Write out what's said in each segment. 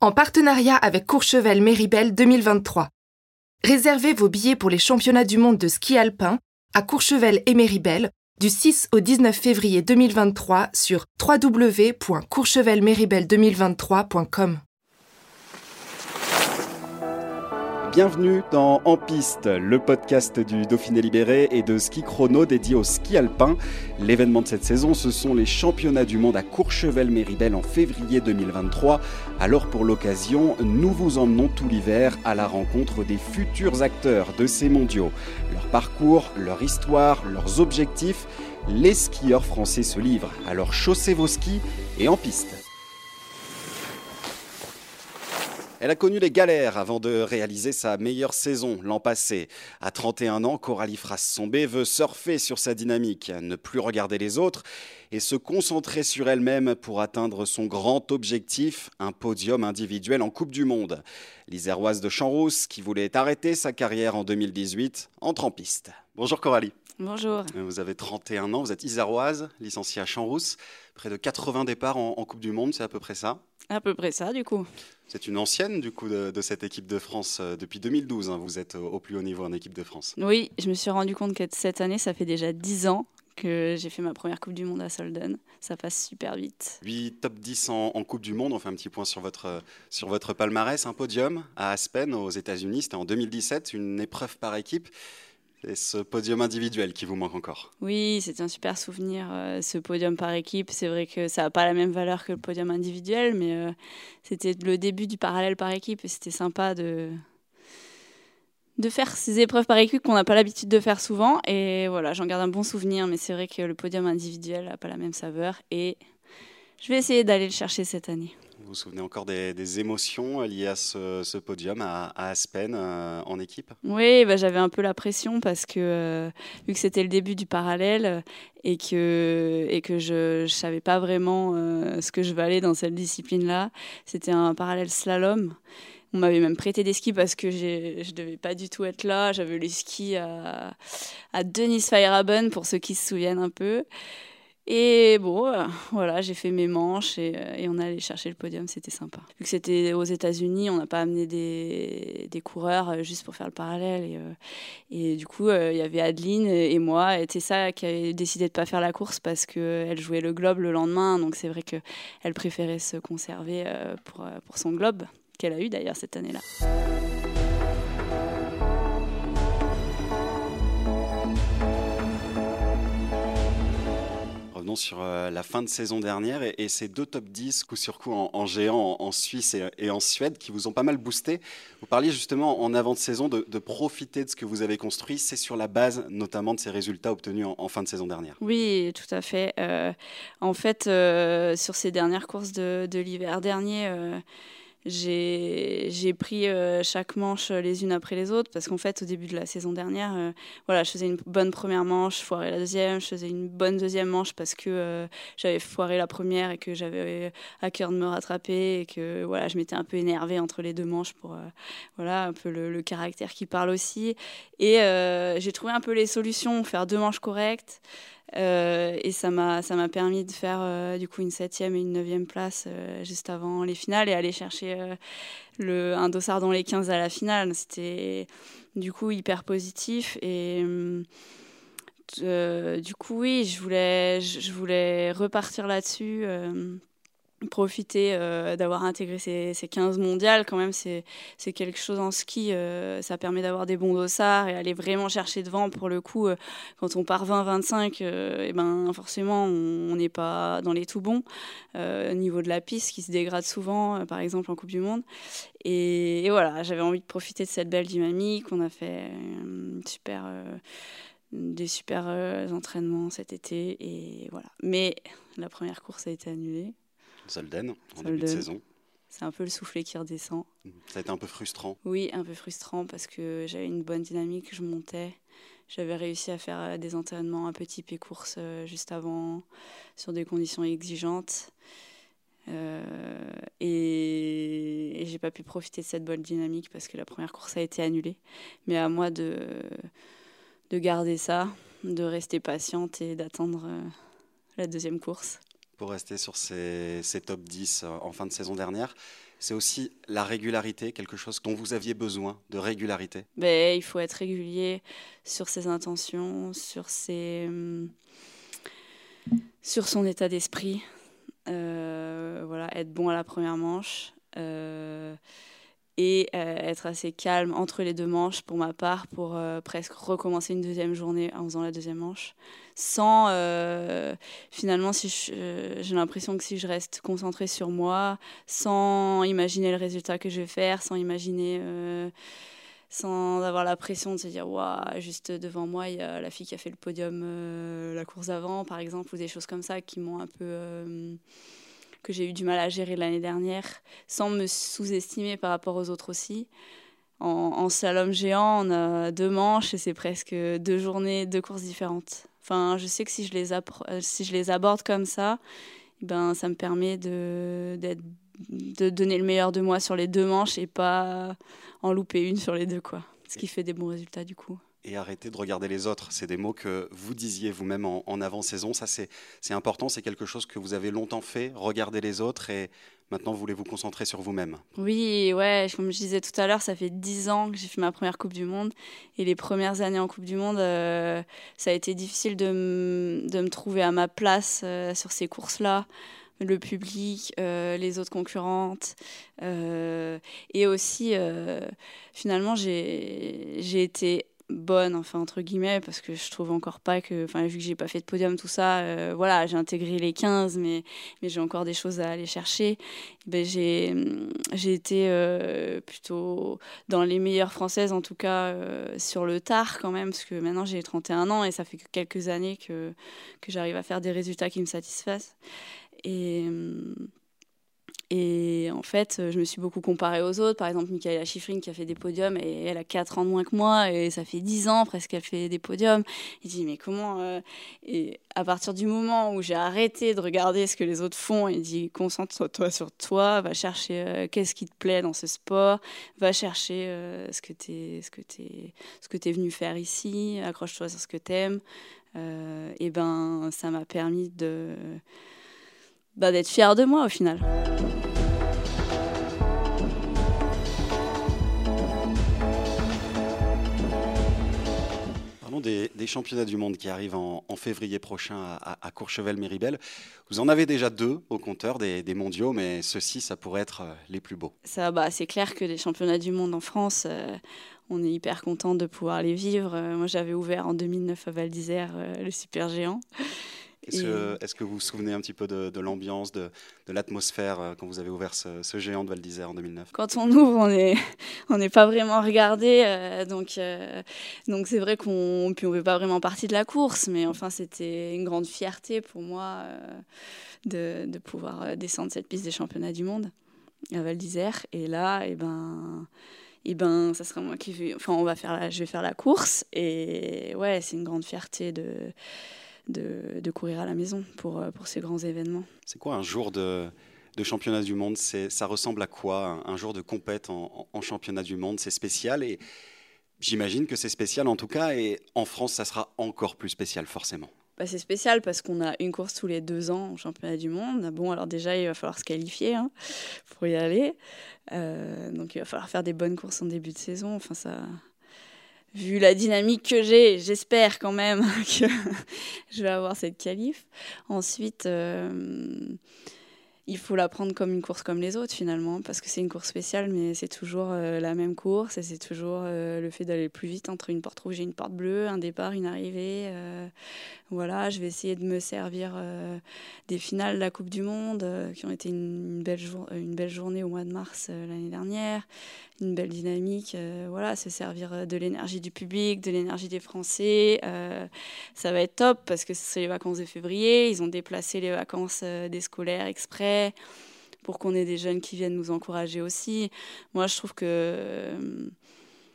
en partenariat avec Courchevel Méribel 2023. Réservez vos billets pour les championnats du monde de ski alpin à Courchevel et Méribel du 6 au 19 février 2023 sur www.courchevelméribel2023.com. Bienvenue dans En Piste, le podcast du Dauphiné Libéré et de Ski Chrono dédié au ski alpin. L'événement de cette saison, ce sont les championnats du monde à Courchevel-Méribel en février 2023. Alors pour l'occasion, nous vous emmenons tout l'hiver à la rencontre des futurs acteurs de ces mondiaux. Leur parcours, leur histoire, leurs objectifs, les skieurs français se livrent. Alors chaussez vos skis et en piste. Elle a connu les galères avant de réaliser sa meilleure saison l'an passé. À 31 ans, Coralie Frasse-Sombé veut surfer sur sa dynamique, ne plus regarder les autres et se concentrer sur elle-même pour atteindre son grand objectif, un podium individuel en Coupe du Monde. L'Iséroise de Champs-Rousse, qui voulait arrêter sa carrière en 2018, entre en piste. Bonjour Coralie. Bonjour. Vous avez 31 ans, vous êtes iséroise, licenciée à Champs-Rousse, près de 80 départs en, en Coupe du Monde, c'est à peu près ça? À peu près ça, du coup. C'est une ancienne du coup de, cette équipe de France euh, depuis 2012. Hein, vous êtes au, plus haut niveau en équipe de France. Oui, je me suis rendu compte que cette année, ça fait déjà 10 ans que j'ai fait ma première Coupe du Monde à Solden. Ça passe super vite. 8 top 10 en, Coupe du Monde. On fait un petit point sur votre, sur votre palmarès. Un podium à Aspen aux États-Unis. C'était en 2017, une épreuve par équipe. Et ce podium individuel qui vous manque encore. Oui, c'est un super souvenir, euh, ce podium par équipe. C'est vrai que ça n'a pas la même valeur que le podium individuel, mais euh, c'était le début du parallèle par équipe et c'était sympa de, de faire ces épreuves par équipe qu'on n'a pas l'habitude de faire souvent. Et voilà, j'en garde un bon souvenir, mais c'est vrai que le podium individuel n'a pas la même saveur et je vais essayer d'aller le chercher cette année. Vous souvenez encore des, émotions liées à ce, podium à, Aspen euh, en équipe? Oui, bah, j'avais un peu la pression parce que euh, vu que c'était le début du parallèle et que, et que je ne savais pas vraiment euh, ce que je valais dans cette discipline-là, c'était un parallèle slalom. On m'avait même prêté des skis parce que je ne devais pas du tout être là. J'avais les skis à, à Denis Feyerabend, pour ceux qui se souviennent un peu. Et bon, euh, voilà, j'ai fait mes manches et, euh, et, on allait chercher le podium, c'était sympa. Vu que c'était aux États-Unis, on n'a pas amené des, des, coureurs euh, juste pour faire le parallèle. Et, et du coup, il y avait Adeline et moi, et c'est ça qui avait décidé de ne pas faire la course parce qu'elle jouait le globe le lendemain. Donc c'est vrai qu'elle préférait se conserver pour, pour son globe, qu'elle a eu d'ailleurs cette année-là. Sur euh, la fin de saison dernière et, ces deux top 10 coup sur coup en, géant en, Suisse et, en Suède qui vous ont pas mal boosté. Vous parliez justement en avant de saison de, profiter de ce que vous avez construit. C'est sur la base notamment de ces résultats obtenus en, fin de saison dernière. Oui, tout à fait. Euh, en fait, euh, sur ces dernières courses de, de l'hiver dernier, j'ai pris euh, chaque manche les unes après les autres parce qu'en fait, au début de la saison dernière, euh, voilà, je faisais une bonne première manche, foirais la deuxième, je faisais une bonne deuxième manche parce que euh, j'avais foiré la première et que j'avais à cœur de me rattraper et que voilà, je m'étais un peu énervée entre les deux manches pour voilà, un peu le, caractère qui parle aussi. Et j'ai trouvé un peu les solutions, faire deux manches correctes. Euh, et ça m'a ça m'a permis de faire euh, du coup une septième et une neuvième place euh, juste avant les finales et aller chercher le un dossard dans les 15 à la finale. C'était du coup hyper positif et du coup oui je voulais je voulais repartir là-dessus profiter euh, d'avoir intégré ces, ces, 15 mondiales quand même c'est quelque chose en ski euh, ça permet d'avoir des bons dossards et aller vraiment chercher devant pour le coup euh, quand on part 20-25 et ben forcément on n'est pas dans les tout bons au niveau de la piste qui se dégrade souvent par exemple en Coupe du Monde. Et, voilà j'avais envie de profiter de cette belle dynamique on a fait super des super entraînements cet été et voilà. Mais la première course a été annulée Solden, en début de saison. C'est un peu le soufflet qui redescend. Ça a été un peu frustrant Oui, un peu frustrant parce que j'avais une bonne dynamique, je montais. J'avais réussi à faire euh, des entraînements un petit peu course euh, juste avant, sur des conditions exigeantes. Euh, et, et j'ai pas pu profiter de cette bonne dynamique parce que la première course a été annulée. Mais à moi de, de garder ça, de rester patiente et d'attendre la deuxième course pour rester sur ces, top 10 euh, en fin de saison dernière. c'est aussi la régularité, quelque chose dont vous aviez besoin de régularité ben, Il faut être régulier sur ses intentions, sur, ses, hum, sur son état d'esprit. Euh, voilà, être bon à la première manche. Euh, et euh, être assez calme entre les deux manches pour ma part pour euh, presque recommencer une deuxième journée en faisant la deuxième manche. Sans euh, finalement si j'ai l'impression que si je reste concentrée sur moi sans imaginer le résultat que je vais faire sans imaginer sans avoir la pression de se dire waouh juste devant moi il y a la fille qui a fait le podium la course avant par exemple ou des choses comme ça qui m'ont un peu que j'ai eu du mal à gérer l'année dernière, sans me sous-estimer par rapport aux autres aussi. En, en, slalom géant, on a deux manches et c'est presque deux journées, deux courses différentes. Enfin, je sais que si je les, euh, si je les aborde comme ça, ben, ça me permet de, de donner le meilleur de moi sur les deux manches et pas en louper une sur les deux, quoi. Ce qui fait des bons résultats du coup et arrêter de regarder les autres. C'est des mots que vous disiez vous-même en, avant-saison. Ça, c'est important, c'est quelque chose que vous avez longtemps fait, regarder les autres, et maintenant vous voulez vous concentrer sur vous-même. Oui, ouais, comme je disais tout à l'heure, ça fait dix ans que j'ai fait ma première Coupe du Monde, et les premières années en Coupe du Monde, euh, ça a été difficile de, de, me trouver à ma place euh, sur ces courses-là le public, euh, les autres concurrentes. et aussi, finalement, j'ai été bonne, enfin entre guillemets, parce que je trouve encore pas que, enfin vu que j'ai pas fait de podium, tout ça, euh, voilà, j'ai intégré les 15, mais, mais j'ai encore des choses à aller chercher. Ben, j'ai, été euh, plutôt dans les meilleures françaises, en tout cas euh, sur le tard quand même, parce que maintenant j'ai 31 ans et ça fait que quelques années que, que j'arrive à faire des résultats qui me satisfassent. Et et en fait, euh, je me suis beaucoup comparée aux autres. Par exemple, Michaela Schifrin qui a fait des podiums et elle a 4 ans de moins que moi et ça fait 10 ans presque qu'elle fait des podiums. Je dit mais comment euh, Et à partir du moment où j'ai arrêté de regarder ce que les autres font et dit concentre-toi sur toi, va chercher euh, qu'est-ce qui te plaît dans ce sport, va chercher ce que tu es es, es venu faire ici, accroche-toi sur ce que tu aimes. et ben ça m'a permis de bah, d'être fière de moi au final. Des, championnats du monde qui arrivent en, février prochain à, Courchevel-Méribel. Vous en avez déjà deux au compteur des, mondiaux, mais ceux-ci, ça pourrait être euh, les plus beaux. Ça, bah, c'est clair que les championnats du monde en France, euh, on est hyper content de pouvoir les vivre. Euh, moi, j'avais ouvert en 2009 à Val d'Isère le super géant. Est-ce que, vous vous souvenez un petit peu de, l'ambiance, de, l'atmosphère euh, quand vous avez ouvert ce, géant de Val d'Isère en 2009 Quand on ouvre, on n'est on pas vraiment regardé. Euh, donc euh, donc c'est vrai qu'on ne fait pas vraiment partie de la course. Mais enfin, c'était une grande fierté pour moi de, de, pouvoir descendre cette piste des championnats du monde à Val d'Isère. Et là, et eh ben et eh ben ça sera moi qui vais enfin on va faire la, je vais faire la course et ouais c'est une grande fierté de de, courir à la maison pour, euh, pour ces grands événements. C'est quoi un jour de, de championnat du monde? Ça ressemble à quoi? Un, jour de compète en, championnat du monde C'est spécial? Et j'imagine que c'est spécial en tout cas et en France ça sera encore plus spécial forcément. Bah, c'est spécial parce qu'on a une course tous les deux ans au championnat du monde. Bon, alors déjà, il va falloir se qualifier hein, pour y aller. Euh, donc, il va falloir faire des bonnes courses en début de saison. Enfin, ça, vu la dynamique que j'ai, j'espère quand même que je vais avoir cette qualif. Ensuite, euh, il faut la prendre comme une course comme les autres finalement, parce que c'est une course spéciale, mais c'est toujours euh, la même course et c'est toujours euh, le fait d'aller plus vite entre une porte rouge et une porte bleue, un départ, une arrivée. Voilà, je vais essayer de me servir des finales de la Coupe du Monde qui ont été une belle journée au mois de mars l'année dernière, une belle dynamique. voilà, se servir de l'énergie du public, de l'énergie des Français. ça va être top parce que c'est les vacances de février. Ils ont déplacé les vacances des scolaires exprès pour qu'on ait des jeunes qui viennent nous encourager aussi. Moi, je trouve que euh,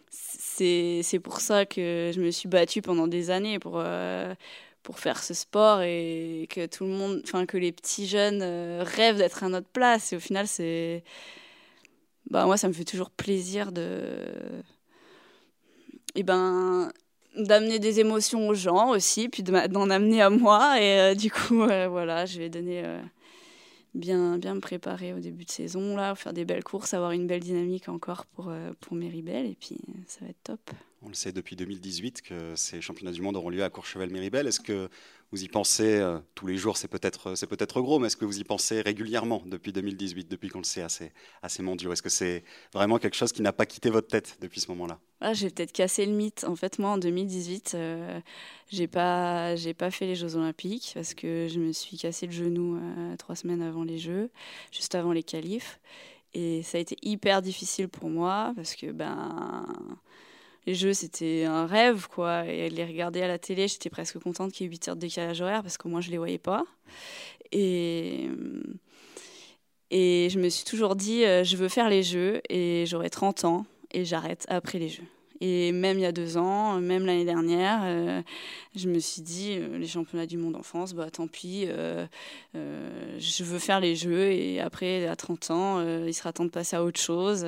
c'est pour ça que je me suis battue pendant des années pour, euh, pour faire ce sport et que tout le monde, enfin que les petits jeunes euh, rêvent d'être à notre place. Et au final, c'est. Bah, moi, ça me fait toujours plaisir de. Et eh ben, d'amener des émotions aux gens aussi, puis d'en amener à moi. Et du coup, voilà, je vais donner bien, bien me préparer au début de saison, là, faire des belles courses, avoir une belle dynamique encore pour, pour Méribel, et puis ça va être top. On le sait depuis 2018 que ces championnats du monde auront lieu à Courchevel-Méribel. Est-ce que vous y pensez euh, tous les jours C'est peut-être c'est peut-être gros, mais est-ce que vous y pensez régulièrement depuis 2018, depuis qu'on le sait assez assez mondiaux Est-ce que c'est vraiment quelque chose qui n'a pas quitté votre tête depuis ce moment-là? Ah, J'ai peut-être cassé le mythe. En fait, moi, en 2018, euh, j'ai pas j'ai pas fait les Jeux Olympiques parce que je me suis cassé le genou euh, trois semaines avant les Jeux, juste avant les qualifs, et ça a été hyper difficile pour moi parce que ben les jeux, c'était un rêve, quoi. Et les regarder à la télé, j'étais presque contente qu'il y ait 8 heures de décalage horaire parce qu'au moins je les voyais pas. Et, et je me suis toujours dit, euh, je veux faire les jeux et j'aurai 30 ans et j'arrête après les jeux. Et même il y a deux ans, même l'année dernière, euh, je me suis dit, euh, les championnats du monde en France, bah tant pis, euh, je veux faire les jeux et après, à 30 ans, il sera temps de passer à autre chose.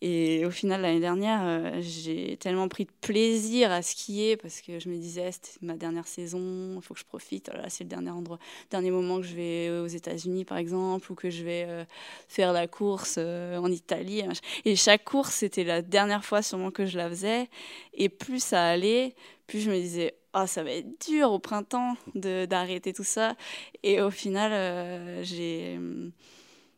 et au final, l'année dernière, j'ai tellement pris de plaisir à skier parce que je me disais, c'était ma dernière saison, il faut que je profite. Là, c'est le dernier endroit, dernier moment que je vais aux États-Unis, par exemple, ou que je vais faire la course en Italie. Et chaque course, c'était la dernière fois sûrement que je la faisais. Et plus ça allait, plus je me disais, oh, ça va être dur au printemps d'arrêter tout ça. Et au final, euh, j'ai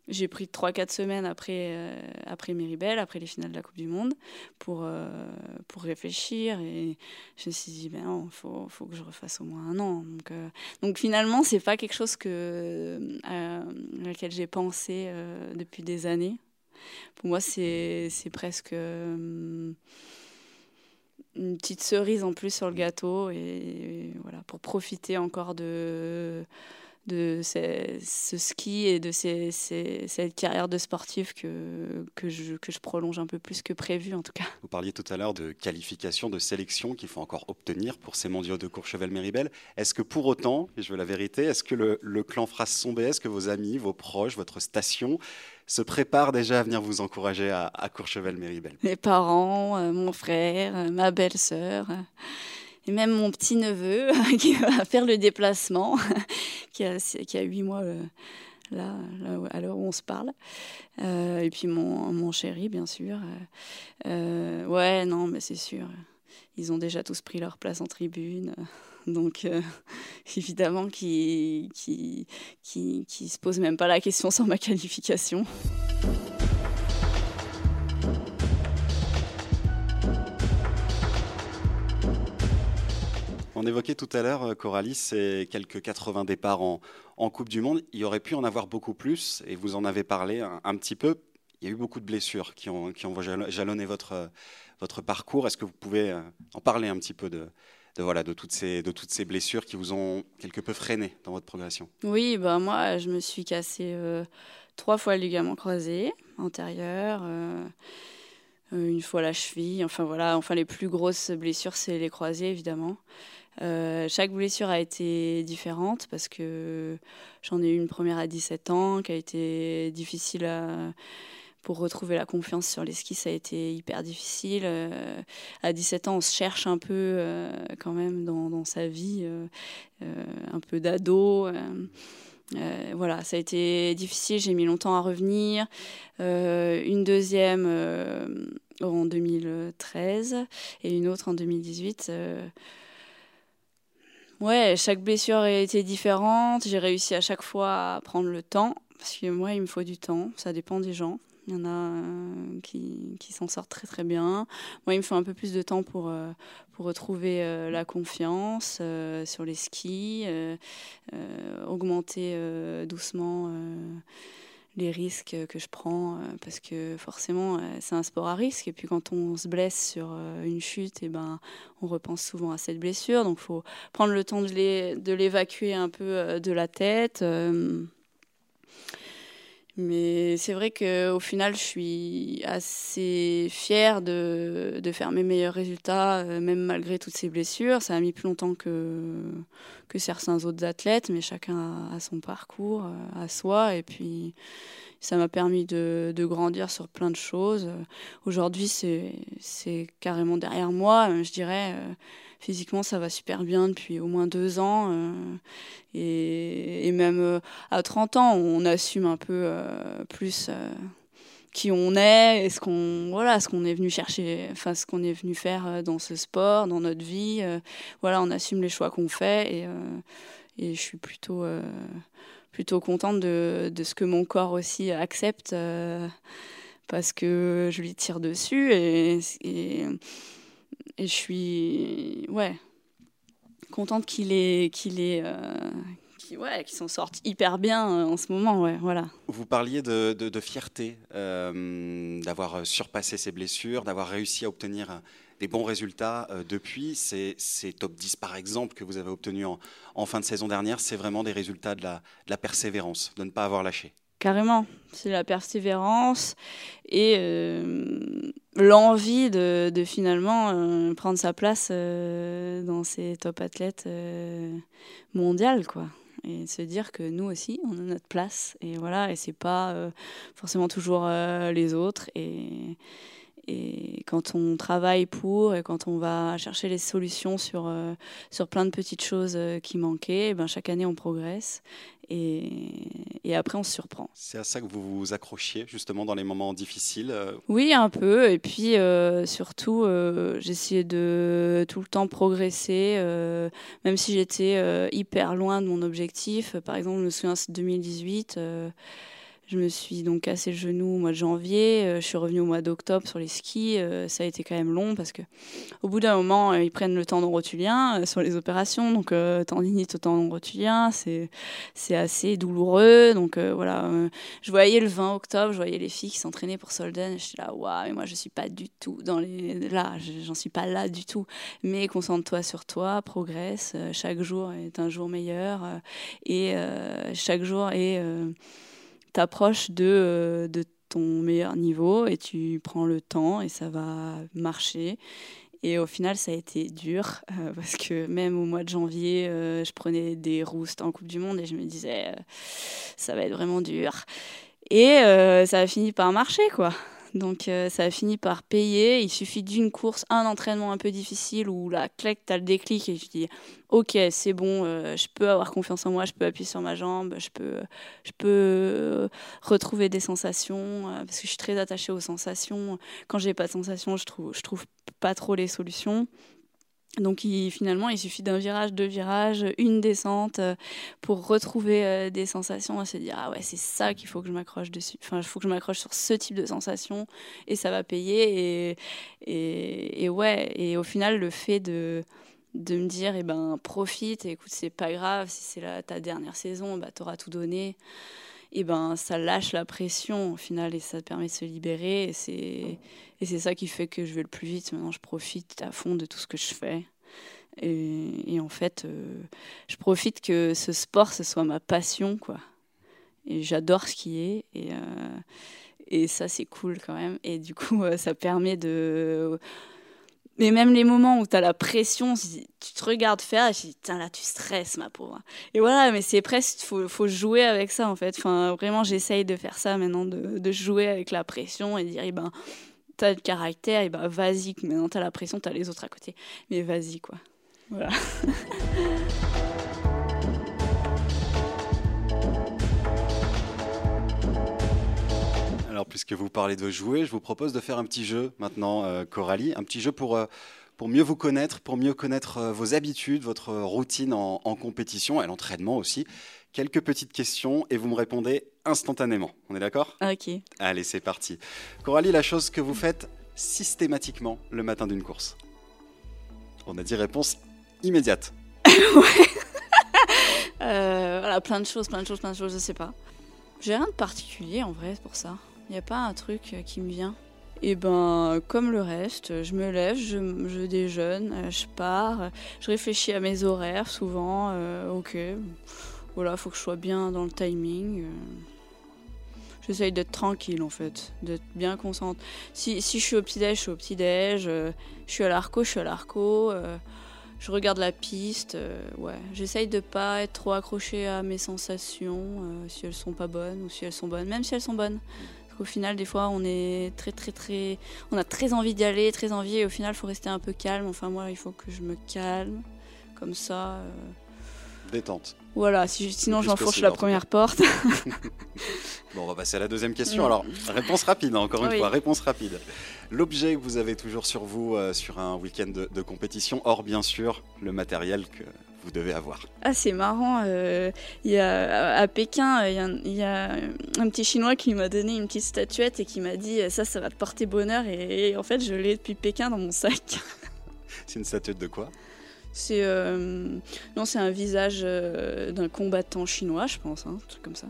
j'ai pris 3-4 semaines après, euh, après Méribel, après les finales de la Coupe du Monde, pour, euh, pour réfléchir. Et je me suis dit, ben il faut, faut, que je refasse au moins un an. Donc, donc finalement, c'est pas quelque chose que, à laquelle j'ai pensé depuis des années. Pour moi, c'est presque euh, une petite cerise en plus sur le gâteau et, voilà pour profiter encore de de ce, ski et de cette carrière de sportif que, que, je, que je prolonge un peu plus que prévu en tout cas. Vous parliez tout à l'heure de qualification, de sélection qu'il faut encore obtenir pour ces mondiaux de Courchevel-Méribel. Est-ce que pour autant, et je veux la vérité, est-ce que le, le clan Frasson BS, que vos amis, vos proches, votre station se préparent déjà à venir vous encourager à, Courchevel-Méribel Mes parents, euh, mon frère, euh, ma belle-sœur. Euh, et même mon petit neveu qui va faire le déplacement, qui, a, qui a 8 mois là, à l'heure où on se parle. et puis mon, mon, chéri, bien sûr. ouais, non, mais c'est sûr. Ils ont déjà tous pris leur place en tribune. Donc, euh, évidemment, qui, qui, se pose même pas la question sur ma qualification. On évoquait tout à l'heure, Coralie, c'est quelques 80 départs en, Coupe du Monde. Il aurait pu en avoir beaucoup plus, et vous en avez parlé un, petit peu. Il y a eu beaucoup de blessures qui ont, qui ont jalonné votre, votre parcours. Est-ce que vous pouvez euh, en parler un petit peu de, de, voilà, de, toutes ces, de toutes ces blessures qui vous ont quelque peu freiné dans votre progression Oui, bah moi, je me suis cassé euh, trois fois le ligament croisé antérieur, euh, euh, une fois la cheville. Enfin, voilà, enfin, les plus grosses blessures, c'est les croisés, évidemment. chaque blessure a été différente parce que j'en ai eu une première à 17 ans qui a été difficile à pour retrouver la confiance sur les skis, ça a été hyper difficile. Euh, à 17 ans, on se cherche un peu euh, quand même dans, sa vie, euh, un peu d'ado. voilà, ça a été difficile, j'ai mis longtemps à revenir. une deuxième en 2013 et une autre en 2018. Ouais, chaque blessure a été différente. J'ai réussi à chaque fois à prendre le temps. Parce que moi, il me faut du temps. Ça dépend des gens. Il y en a euh, qui, qui s'en sortent très très bien. Moi, il me faut un peu plus de temps pour, euh, pour retrouver euh, la confiance sur les skis, augmenter doucement les risques que je prends parce que forcément c'est un sport à risque et puis quand on se blesse sur une chute eh ben on repense souvent à cette blessure donc il faut prendre le temps de l'évacuer un peu de la tête mais c'est vrai qu'au final, je suis assez fière de, de, faire mes meilleurs résultats, euh, même malgré toutes ces blessures. Ça a mis plus longtemps que, que certains autres athlètes, mais chacun a, son parcours, euh, à soi. Et puis, ça m'a permis de, de, grandir sur plein de choses. Aujourd'hui, c'est carrément derrière moi, je dirais. Euh, physiquement, ça va super bien depuis au moins deux ans. Et, même à 30 ans, on assume un peu plus qui on est et ce qu'on voilà ce qu'on est venu chercher enfin ce qu'on est venu faire dans ce sport dans notre vie voilà on assume les choix qu'on fait et, et je suis plutôt plutôt contente de, de, ce que mon corps aussi accepte parce que je lui tire dessus je suis ouais contente qu'il est qu'il est euh, ouais, qui s'en sortent hyper bien euh, en ce moment ouais voilà. Vous parliez de, fierté euh, d'avoir surpassé ses blessures d'avoir réussi à obtenir des bons résultats depuis. Ces, ces, top 10 par exemple que vous avez obtenus en, fin de saison dernière c'est vraiment des résultats de la persévérance de ne pas avoir lâché Carrément, c'est la persévérance et euh, l'envie de, finalement euh, prendre sa place euh, dans ces top athlètes mondiales, quoi. Et se dire que nous aussi, on a notre place. Et voilà, et c'est pas forcément toujours les autres. Et quand on travaille pour et quand on va chercher les solutions sur, sur plein de petites choses qui manquaient, et eh ben chaque année on progresse. Et, après, on se surprend. C'est à ça que vous vous accrochiez, justement, dans les moments difficiles euh Oui, un peu. Et puis, euh, surtout, euh, j'essayais de tout le temps progresser, même si j'étais hyper loin de mon objectif. Par exemple, je me souviens, 2018 je me suis donc cassé le genou au mois de janvier. Euh, je suis revenue au mois d'octobre sur les skis. Euh, ça a été quand même long parce que au bout d'un moment, euh, ils prennent le tendon rotulien sur les opérations. Donc tendinite au tendon rotulien, c'est c'est assez douloureux. Donc voilà, je voyais le 20 octobre, je voyais les filles qui s'entraînaient pour Solden. Je suis là, waouh, mais moi je suis pas du tout dans les là, j'en suis pas là du tout. Mais concentre-toi sur toi, progresse. chaque jour est un jour meilleur et chaque jour est t'approches de, euh, de ton meilleur niveau et tu prends le temps et ça va marcher. Et au final, ça a été dur euh, parce que même au mois de janvier, euh, je prenais des roustes en Coupe du Monde et je me disais, ça va être vraiment dur. Et ça a fini par marcher, quoi. Donc euh, ça a fini par payer. Il suffit d'une course, un entraînement un peu difficile où la claque, tu as le déclic et tu dis ok, c'est bon, euh, je peux avoir confiance en moi, je peux appuyer sur ma jambe, je peux, je peux euh, retrouver des sensations parce que je suis très attachée aux sensations. Quand j'ai pas de sensations, je trouve, je trouve pas trop les solutions. Donc finalement, il suffit d'un virage, deux virages, une descente euh, pour retrouver euh, des sensations et se dire ah ouais c'est ça qu'il faut que je m'accroche dessus. Enfin, il faut que je m'accroche sur ce type de sensations et ça va payer. Et, ouais, et au final, le fait de, de me dire eh ben profite écoute c'est pas grave si c'est ta dernière saison, bah auras tout donné et ben ça lâche la pression au final et ça permet de se libérer et c'est et c'est ça qui fait que je vais le plus vite. Maintenant je profite à fond de tout ce que je fais. Et, en fait euh, je profite que ce sport ce soit ma passion quoi. Et j'adore skier et euh, et ça c'est cool quand même. Et du coup ça permet de mais même les moments où tu as la pression, tu te regardes faire et tu dis, là, tu stresses, ma pauvre. Et voilà, mais c'est presque, faut, faut, jouer avec ça, en fait. Enfin, vraiment, j'essaye de faire ça maintenant, de, de, jouer avec la pression et dire, eh ben, t'as le caractère, et eh ben, vas-y. Maintenant, t'as la pression, t'as les autres à côté. Mais vas-y, quoi. Voilà. Alors, puisque vous parlez de jouer, je vous propose de faire un petit jeu maintenant, euh, Coralie, un petit jeu pour, euh, pour mieux vous connaître, pour mieux connaître euh, vos habitudes, votre routine en, compétition et l'entraînement aussi. Quelques petites questions et vous me répondez instantanément. On est d'accord? Ok. Allez, c'est parti. Coralie, la chose que vous faites systématiquement le matin d'une course? On a dit réponse immédiate. ouais. voilà, plein de choses, plein de choses, plein de choses, je sais pas. J'ai rien de particulier en vrai pour ça. Il n'y a pas un truc euh, qui me vient? Et eh ben, comme le reste, je me lève, je, déjeune, euh, je pars, je réfléchis à mes horaires souvent. Euh, ok, voilà, faut que je sois bien dans le timing. J'essaye d'être tranquille en fait, d'être bien concentrée. Si, si, je suis au petit-déj, je suis au petit-déj. je suis à l'arco, je suis à l'arco. je regarde la piste. ouais, j'essaye de pas être trop accrochée à mes sensations, si elles sont pas bonnes ou si elles sont bonnes, même si elles sont bonnes qu'au final, des fois, on est très, très, très. On a très envie d'y aller, très envie, et au final, il faut rester un peu calme. Enfin, moi, il faut que je me calme, comme ça. euh, Détente. Voilà, si- sinon, j'enfourche la première porte. Bon, on va passer à la deuxième question. Alors, réponse rapide, hein, encore une Oui. fois, réponse rapide. L'objet que vous avez toujours sur vous euh, sur un week-end de, de compétition, hors bien sûr le matériel que vous devez avoir. Ah, c'est marrant. euh, Il y a, à Pékin, euh, il y a, un- il y a un petit Chinois qui m'a donné une petite statuette et qui m'a dit ça, ça va te porter bonheur. Et, et en fait, je l'ai depuis Pékin dans mon sac. C'est une statuette de quoi? C'est euh, non, c'est un visage euh, d'un combattant chinois, je pense, hein, un truc comme ça.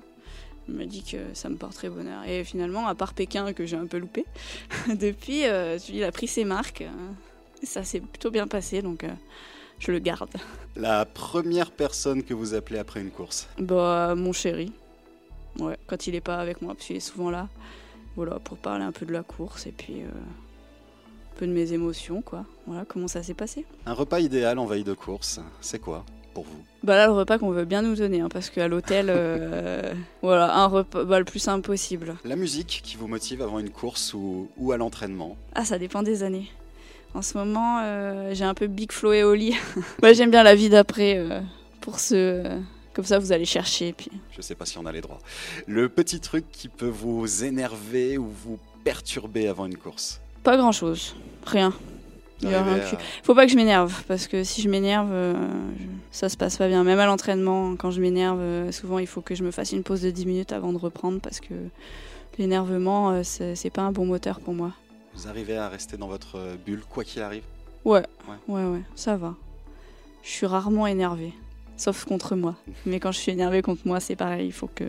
Il m'a dit que ça me porterait bonheur. Et finalement, à part Pékin que j'ai un peu loupé, depuis, euh, il a pris ses marques. et ça s'est plutôt bien passé, donc euh, je le garde. La première personne que vous appelez après une course Bah, mon chéri. Ouais, quand il est pas avec moi, parce qu'il est souvent là. Voilà, pour parler un peu de la course et puis peu de mes émotions, quoi. Voilà, comment ça s'est passé. Un repas idéal en veille de course, c'est quoi pour vous? Bah là, le repas qu'on veut bien nous donner, hein, parce qu'à l'hôtel, euh, voilà, un repas bah, le plus simple possible. La musique qui vous motive avant une course ou, ou à l'entraînement? Ah, ça dépend des années. En ce moment, euh, j'ai un peu Big Flo et Oli. Moi, j'aime bien la vie d'après, euh, pour ce... comme ça, vous allez chercher, puis... Je sais pas si on a les droits. Le petit truc qui peut vous énerver ou vous perturber avant une course? Pas grand-chose. Rien. Il y a Arriver rien à- Faut pas que je m'énerve, parce que si je m'énerve, euh, je- ça se passe pas bien. Même à l'entraînement, quand je m'énerve, euh, souvent il faut que je me fasse une pause de 10 minutes avant de reprendre, parce que l'énervement, euh, c'est pas un bon moteur pour moi. Vous arrivez à rester dans votre euh, bulle quoi qu'il arrive? Ouais, Ouais. ouais, ouais, ça va. Je suis rarement énervée, sauf contre moi. Mais quand je suis énervée contre moi, c'est pareil, il faut que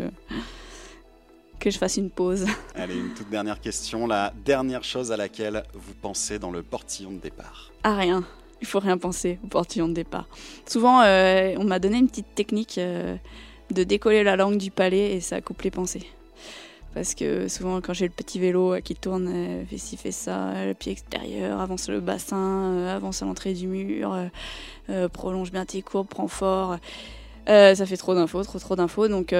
que je fasse une pause. Allez, une toute dernière question. La dernière chose à laquelle vous pensez dans le portillon de départ À rien. Il faut rien penser au portillon de départ. Souvent, euh, on m'a donné une petite technique euh, de décoller la langue du palais et ça coupe les pensées. Parce que souvent, quand j'ai le petit vélo euh, qui tourne, fait ci, fait ça, le pied extérieur, avance le bassin, avance à l'entrée du mur, euh, prolonge bien tes courbes, prends fort. Ça fait trop d'infos, trop trop d'infos. Donc,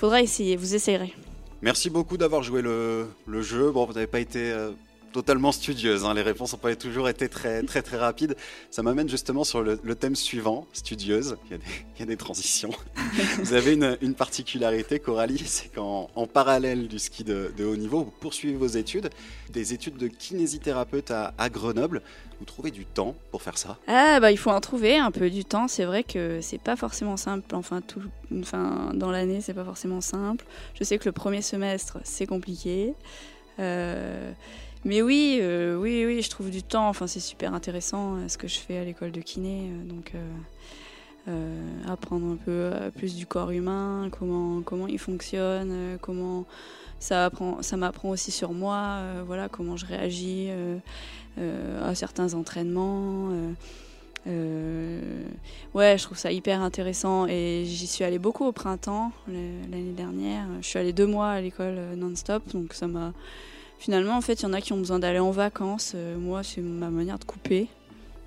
faudra essayer. Vous essayerez. Merci beaucoup d'avoir joué le, le jeu. Bon, vous n'avez pas été euh, totalement studieuse. hein. Les réponses n'ont pas toujours été très très très rapides. Ça m'amène justement sur le, le thème suivant, studieuse. Il y a des, il y a des transitions. vous avez une, une particularité, Coralie, c'est qu'en en parallèle du ski de, de haut niveau, vous poursuivez vos études, des études de kinésithérapeute à, à Grenoble. Vous trouvez du temps pour faire ça? Ah bah il faut en trouver un peu du temps. C'est vrai que c'est pas forcément simple. Enfin tout, enfin dans l'année c'est pas forcément simple. Je sais que le premier semestre c'est compliqué. Euh, mais oui, euh, oui, oui, je trouve du temps. Enfin c'est super intéressant euh, ce que je fais à l'école de kiné. euh, donc apprendre un peu plus du corps humain, comment comment il fonctionne, comment ça apprend, ça m'apprend aussi sur moi. voilà comment je réagis. à certains entraînements. ouais, je trouve ça hyper intéressant et j'y suis allée beaucoup au printemps l'année dernière. Je suis allée deux mois à l'école non-stop, donc ça m'a. Finalement, en fait, il y en a qui ont besoin d'aller en vacances. Euh, moi, c'est ma manière de couper,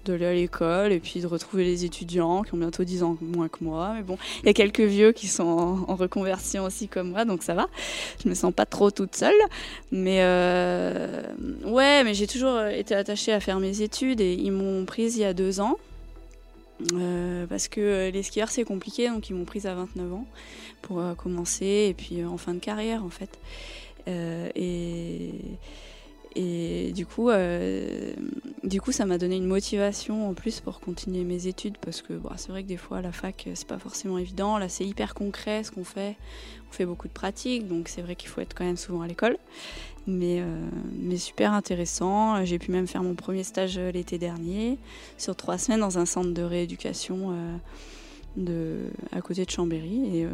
d'aller à l'école et puis de retrouver les étudiants qui ont bientôt 10 ans moins que moi. Mais bon, il y a quelques vieux qui sont en, reconversion aussi comme moi, donc ça va. Je me sens pas trop toute seule. Mais euh, ouais, mais j'ai toujours été attachée à faire mes études et ils m'ont prise il y a deux ans. Euh, parce que les skieurs c'est compliqué, donc ils m'ont prise à 29 ans pour euh, commencer et puis euh, en fin de carrière en fait. Euh, et, du coup, euh, du coup, ça m'a donné une motivation en plus pour continuer mes études parce que bon, c'est vrai que des fois la fac c'est pas forcément évident. Là, c'est hyper concret ce qu'on fait. On fait beaucoup de pratiques, donc c'est vrai qu'il faut être quand même souvent à l'école. Mais, euh, super intéressant. J'ai pu même faire mon premier stage l'été dernier sur trois semaines dans un centre de rééducation à côté de Chambéry.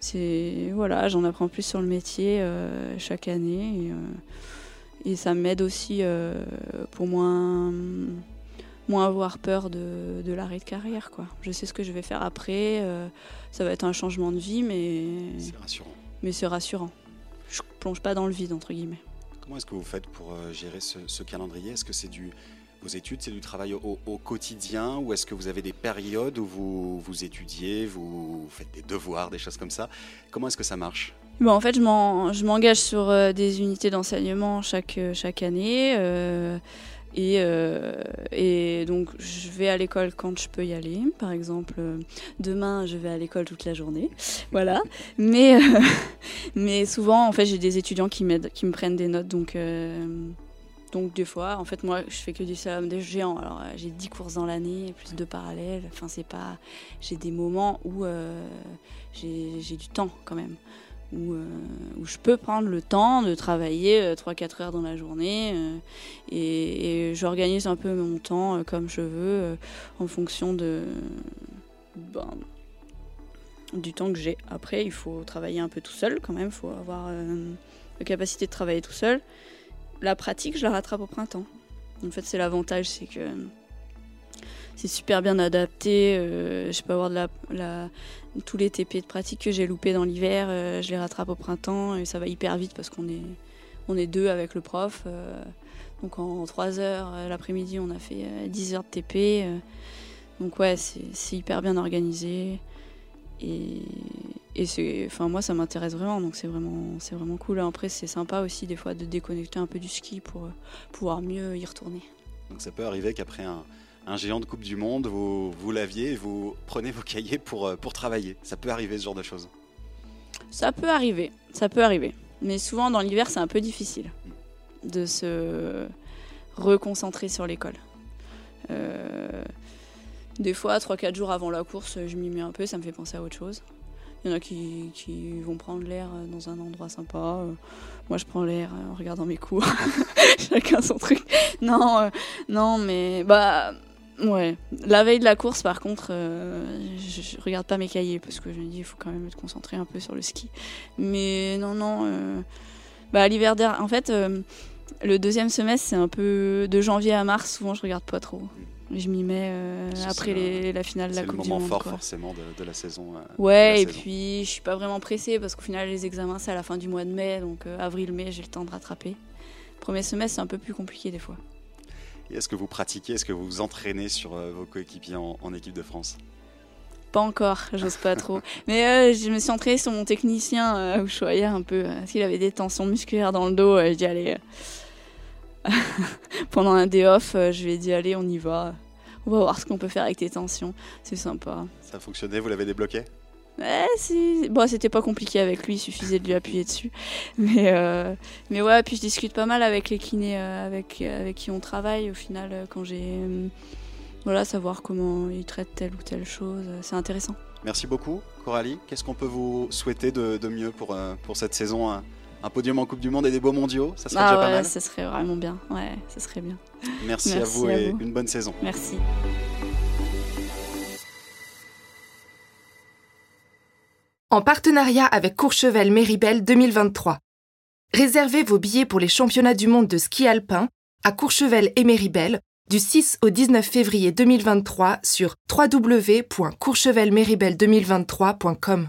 C'est voilà, j'en apprends plus sur le métier euh, chaque année. Et, euh, et ça m'aide aussi euh, pour moins, moins avoir peur de, de l'arrêt de carrière. Quoi. Je sais ce que je vais faire après. ça va être un changement de vie, mais, C'est rassurant. mais c'est rassurant. Je plonge pas dans le vide, entre guillemets. Comment est-ce que vous faites pour gérer ce, ce calendrier? Est-ce que c'est du vos études, c'est du travail au, quotidien ou est-ce que vous avez des périodes où vous, vous étudiez, vous faites des devoirs, des choses comme ça? Comment est-ce que ça marche? Bon, en fait, je m'engage sur des unités d'enseignement chaque, chaque année. Et, euh, et, donc, je vais à l'école quand je peux y aller. Par exemple, euh, demain, je vais à l'école toute la journée. Voilà. Mais, euh, mais souvent, en fait, j'ai des étudiants qui qui me prennent des notes. Donc, donc, des fois, en fait, moi, je fais que du slalom des géants. Alors, j'ai 10 courses dans l'année, plus de parallèles. Enfin, c'est pas. J'ai des moments où j'ai du temps quand même. Euh, où, je peux prendre le temps de travailler 3-4 euh, heures dans la journée euh, et, j'organise un peu mon temps comme je veux en fonction de, ben, du temps que j'ai. Après, il faut travailler un peu tout seul quand même, il faut avoir la capacité de travailler tout seul. La pratique, je la rattrape au printemps. En fait, c'est l'avantage, c'est que c'est super bien adapté. Euh, je peux avoir tous les TP de pratique que j'ai loupés dans l'hiver, euh, je les rattrape au printemps et ça va hyper vite parce qu'on est, deux avec le prof. Euh, donc en 3 heures l'après-midi, on a fait 10 heures de TP. donc ouais, c'est hyper bien organisé. Et, et c'est, enfin moi ça m'intéresse vraiment, donc c'est vraiment, c'est vraiment cool. Après c'est sympa aussi des fois de déconnecter un peu du ski pour pouvoir mieux y retourner. Donc ça peut arriver qu'après un, un géant de Coupe du Monde, vous, vous l'aviez et vous prenez vos cahiers pour, euh, pour travailler. Ça peut arriver ce genre de choses Ça peut arriver, ça peut arriver. Mais souvent dans l'hiver, c'est un peu difficile de se reconcentrer sur l'école. Euh, des fois, 3-4 jours avant la course, je m'y mets un peu, ça me fait penser à autre chose. Il y en a qui, qui vont prendre l'air dans un endroit sympa. Moi, je prends l'air en regardant mes cours. Chacun son truc. Non, euh, non, mais bah, Ouais. La veille de la course, par contre, euh, je, regarde pas mes cahiers parce que je me dis il faut quand même être concentré un peu sur le ski. Mais non, non. Euh, bah, l'hiver dernier, en fait, euh, le deuxième semestre, c'est un peu de janvier à mars. Souvent, je regarde pas trop. Je m'y mets après la finale de la Coupe du Monde. C'est le moment fort, forcément, de, la saison. ouais, et puis je suis pas vraiment pressée parce qu'au final, les examens, c'est à la fin du mois de mai. Donc, avril-mai, j'ai le temps de rattraper. Premier semestre, c'est un peu plus compliqué des fois. Est-ce que vous pratiquez, est-ce que vous vous entraînez sur euh, vos coéquipiers en, équipe de France? Pas encore, j'ose pas trop. Mais euh, je me suis entraînée sur mon technicien euh, où je voyais un peu s'il avait des tensions musculaires dans le dos. je dis allez, pendant un day off, je lui ai dit allez, on y va. On va voir ce qu'on peut faire avec tes tensions. C'est sympa. Ça a fonctionné, vous l'avez débloqué? Ouais, bon, c'était pas compliqué avec lui, il suffisait de lui appuyer dessus. Mais, euh, mais ouais, puis je discute pas mal avec les kinés euh, avec, avec qui on travaille au final euh, quand j'ai. voilà, savoir comment ils traitent telle ou telle chose, c'est intéressant. Merci beaucoup, Coralie. Qu'est-ce qu'on peut vous souhaiter de, de mieux pour, pour cette saison un, podium en Coupe du Monde et des beaux mondiaux Ça serait ah déjà pas mal. Ça serait vraiment bien. Ouais, ça serait bien. Merci, à vous et une bonne saison. Merci. en partenariat avec Courchevel Méribel 2023. Réservez vos billets pour les championnats du monde de ski alpin à Courchevel et Méribel du 6 au 19 février 2023 sur www.courchevelméribel2023.com.